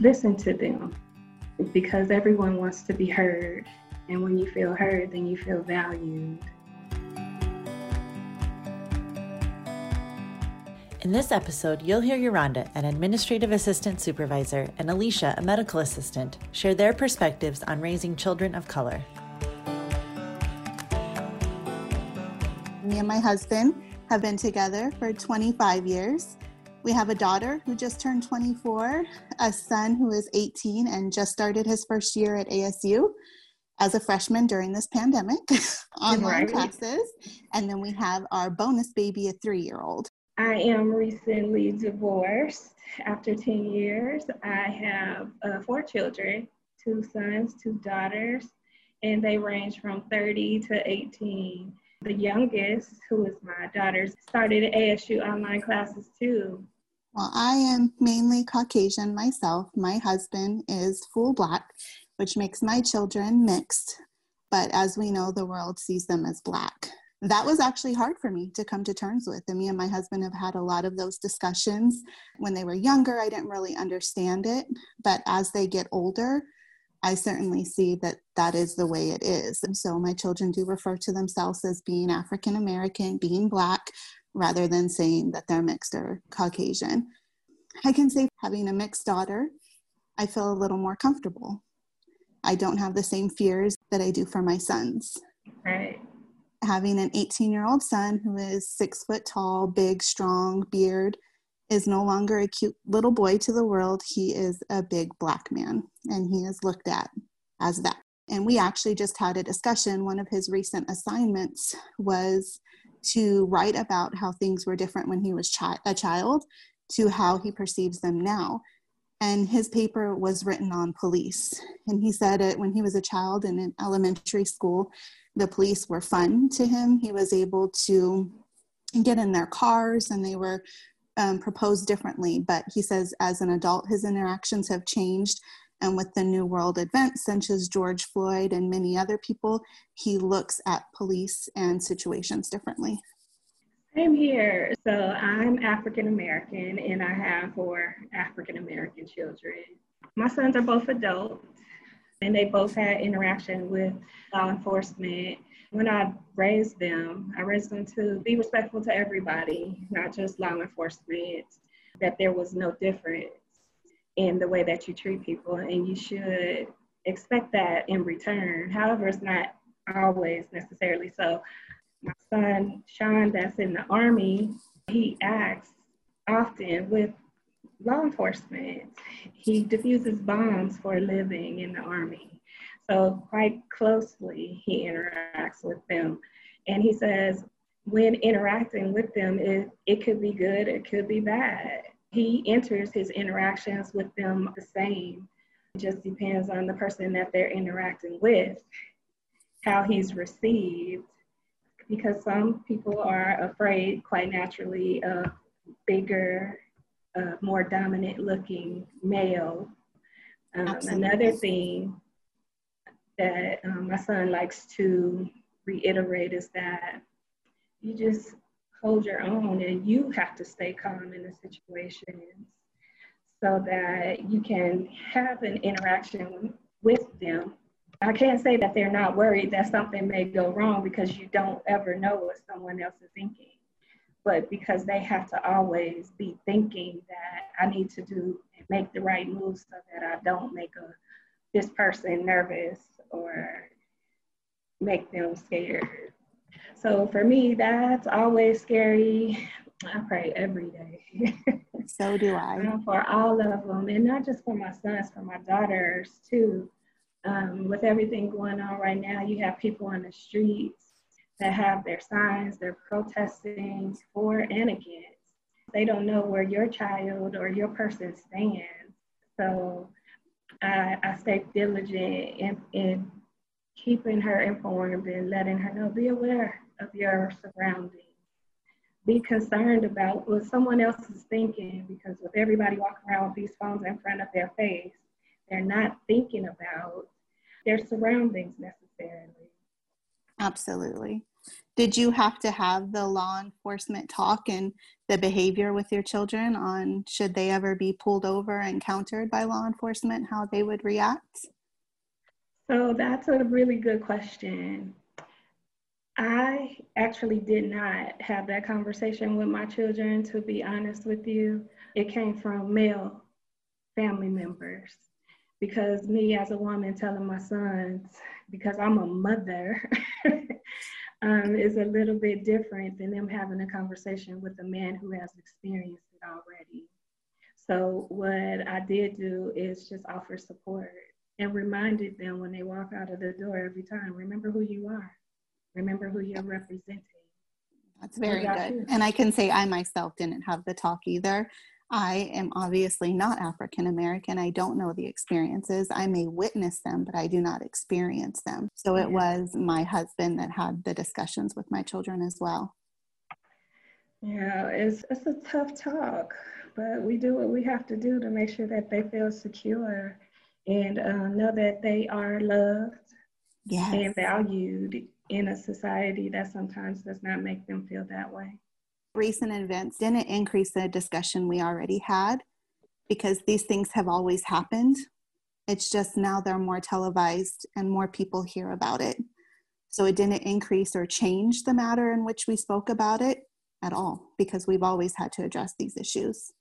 listen to them because everyone wants to be heard. And when you feel heard, then you feel valued. In this episode, you'll hear Yolanda, an administrative assistant supervisor, and Alicia, a medical assistant, share their perspectives on raising children of color. Me and my husband have been together for 25 years. We have a daughter who just turned 24, a son who is 18 and just started his first year at ASU as a freshman during this pandemic, online right. classes. And then we have our bonus baby, a three year old. I am recently divorced after 10 years. I have uh, four children two sons, two daughters, and they range from 30 to 18. The youngest, who is my daughter, started ASU online classes too. Well, I am mainly Caucasian myself. My husband is full black, which makes my children mixed. But as we know, the world sees them as black that was actually hard for me to come to terms with. And me and my husband have had a lot of those discussions. When they were younger, I didn't really understand it. But as they get older, I certainly see that that is the way it is. And so my children do refer to themselves as being African American, being Black, rather than saying that they're mixed or Caucasian. I can say having a mixed daughter, I feel a little more comfortable. I don't have the same fears that I do for my sons. Right having an 18 year old son who is six foot tall, big, strong, beard, is no longer a cute little boy to the world. He is a big black man, and he is looked at as that. And we actually just had a discussion. One of his recent assignments was to write about how things were different when he was chi- a child to how he perceives them now. And his paper was written on police. And he said it when he was a child in an elementary school, the police were fun to him. He was able to get in their cars and they were um, proposed differently. But he says, as an adult, his interactions have changed. And with the new world events, such as George Floyd and many other people, he looks at police and situations differently. I'm here. So I'm African American and I have four African American children. My sons are both adults and they both had interaction with law enforcement. When I raised them, I raised them to be respectful to everybody, not just law enforcement, that there was no difference in the way that you treat people, and you should expect that in return. However, it's not always necessarily so. My son, Sean, that's in the Army, he acts often with law enforcement. He diffuses bombs for a living in the Army. So, quite closely, he interacts with them. And he says, when interacting with them, it, it could be good, it could be bad. He enters his interactions with them the same. It just depends on the person that they're interacting with, how he's received. Because some people are afraid, quite naturally, of bigger a more dominant looking male. Um, another thing that um, my son likes to reiterate is that you just hold your own and you have to stay calm in the situations so that you can have an interaction with them. I can't say that they're not worried that something may go wrong because you don't ever know what someone else is thinking but because they have to always be thinking that I need to do and make the right moves so that I don't make a this person nervous or make them scared. So for me, that's always scary. I pray every day. so do I. Um, for all of them, and not just for my sons, for my daughters too. Um, with everything going on right now, you have people on the streets that have their signs, they're protesting for and against. They don't know where your child or your person stands. So I, I stay diligent in, in keeping her informed and letting her know, be aware of your surroundings. Be concerned about what someone else is thinking because with everybody walking around with these phones in front of their face, they're not thinking about their surroundings necessarily. Absolutely. Did you have to have the law enforcement talk and the behavior with your children on should they ever be pulled over and countered by law enforcement, how they would react? So that's a really good question. I actually did not have that conversation with my children, to be honest with you. It came from male family members because me as a woman telling my sons, because I'm a mother, um, is a little bit different than them having a conversation with a man who has experienced it already. So, what I did do is just offer support and reminded them when they walk out of the door every time remember who you are, remember who you're representing. That's very good. And I can say I myself didn't have the talk either. I am obviously not African American. I don't know the experiences. I may witness them, but I do not experience them. So it was my husband that had the discussions with my children as well. Yeah, it's it's a tough talk, but we do what we have to do to make sure that they feel secure and uh, know that they are loved yes. and valued in a society that sometimes does not make them feel that way recent events didn't increase the discussion we already had because these things have always happened. It's just now they're more televised and more people hear about it. So it didn't increase or change the matter in which we spoke about it at all because we've always had to address these issues.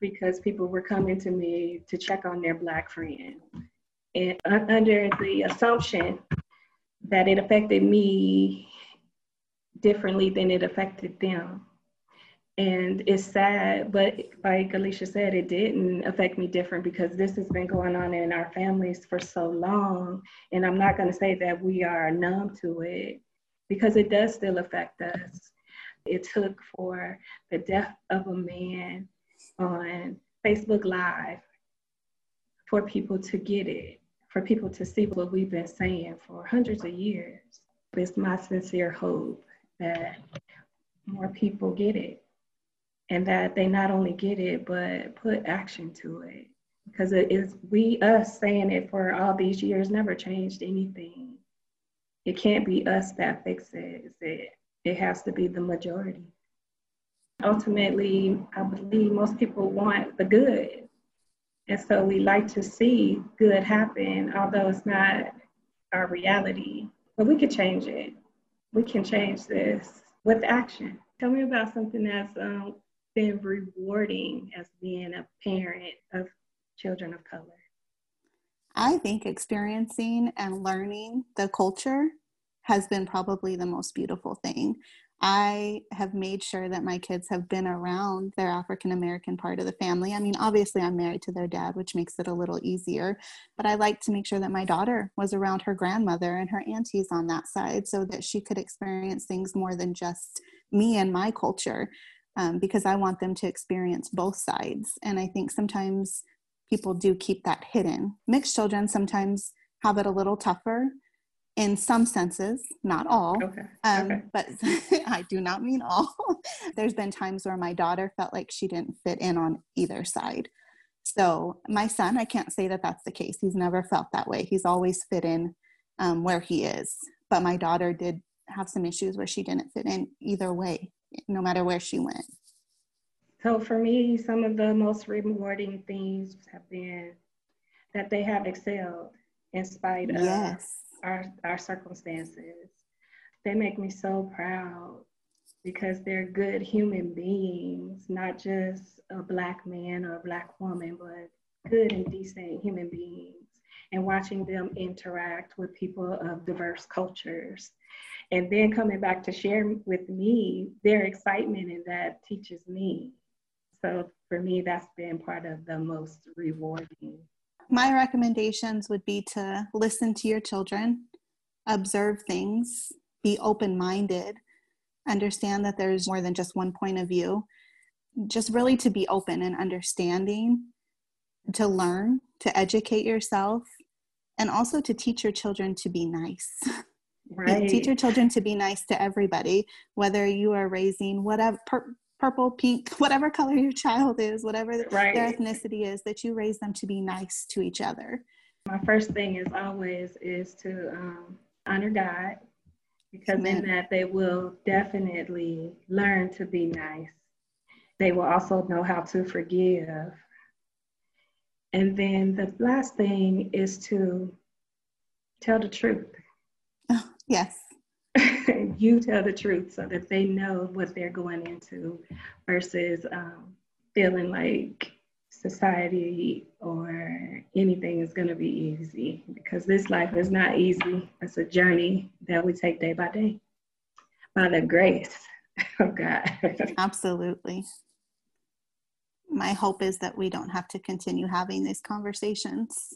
Because people were coming to me to check on their Black friend. And under the assumption that it affected me differently than it affected them. And it's sad, but like Alicia said, it didn't affect me different because this has been going on in our families for so long. And I'm not going to say that we are numb to it because it does still affect us. It took for the death of a man on Facebook Live for people to get it, for people to see what we've been saying for hundreds of years. It's my sincere hope that more people get it. And that they not only get it but put action to it. Because it is we us saying it for all these years never changed anything. It can't be us that fixes it it has to be the majority. Ultimately i believe most people want the good. And so we like to see good happen although it's not our reality. But we could change it we can change this with action. Tell me about something that's um, been rewarding as being a parent of children of color. I think experiencing and learning the culture has been probably the most beautiful thing. I have made sure that my kids have been around their African American part of the family. I mean, obviously, I'm married to their dad, which makes it a little easier, but I like to make sure that my daughter was around her grandmother and her aunties on that side so that she could experience things more than just me and my culture, um, because I want them to experience both sides. And I think sometimes people do keep that hidden. Mixed children sometimes have it a little tougher in some senses, not all. Okay. Um, okay. But I do not mean all. There's been times where my daughter felt like she didn't fit in on either side. So, my son, I can't say that that's the case. He's never felt that way. He's always fit in um, where he is. But my daughter did have some issues where she didn't fit in either way, no matter where she went. So, for me, some of the most rewarding things have been that they have excelled in spite of yes our, our circumstances. They make me so proud because they're good human beings, not just a black man or a black woman, but good and decent human beings. And watching them interact with people of diverse cultures. And then coming back to share with me their excitement, and that teaches me. So for me, that's been part of the most rewarding my recommendations would be to listen to your children, observe things, be open minded, understand that there's more than just one point of view, just really to be open and understanding, to learn, to educate yourself, and also to teach your children to be nice. Right. teach your children to be nice to everybody, whether you are raising whatever purple, pink, whatever color your child is, whatever right. their ethnicity is, that you raise them to be nice to each other. My first thing is always is to um, honor God because in that they will definitely learn to be nice. They will also know how to forgive. And then the last thing is to tell the truth. Oh, yes. You tell the truth so that they know what they're going into versus um, feeling like society or anything is going to be easy because this life is not easy. It's a journey that we take day by day by the grace of God. Absolutely. My hope is that we don't have to continue having these conversations.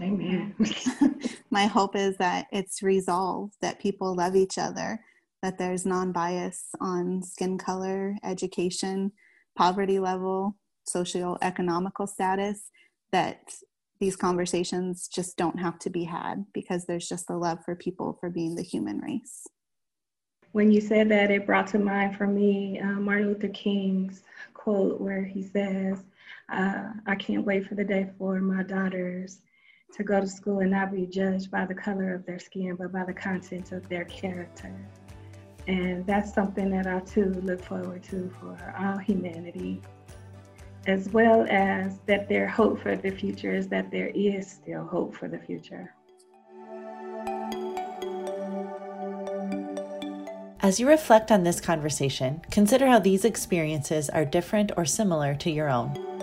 Amen. My hope is that it's resolved, that people love each other, that there's non bias on skin color, education, poverty level, socioeconomical status that these conversations just don't have to be had because there's just a love for people for being the human race. When you said that, it brought to mind for me uh, Martin Luther King's quote where he says, uh, I can't wait for the day for my daughters to go to school and not be judged by the color of their skin, but by the content of their character. And that's something that I too look forward to for all humanity as well as that their hope for the future is that there is still hope for the future. As you reflect on this conversation, consider how these experiences are different or similar to your own.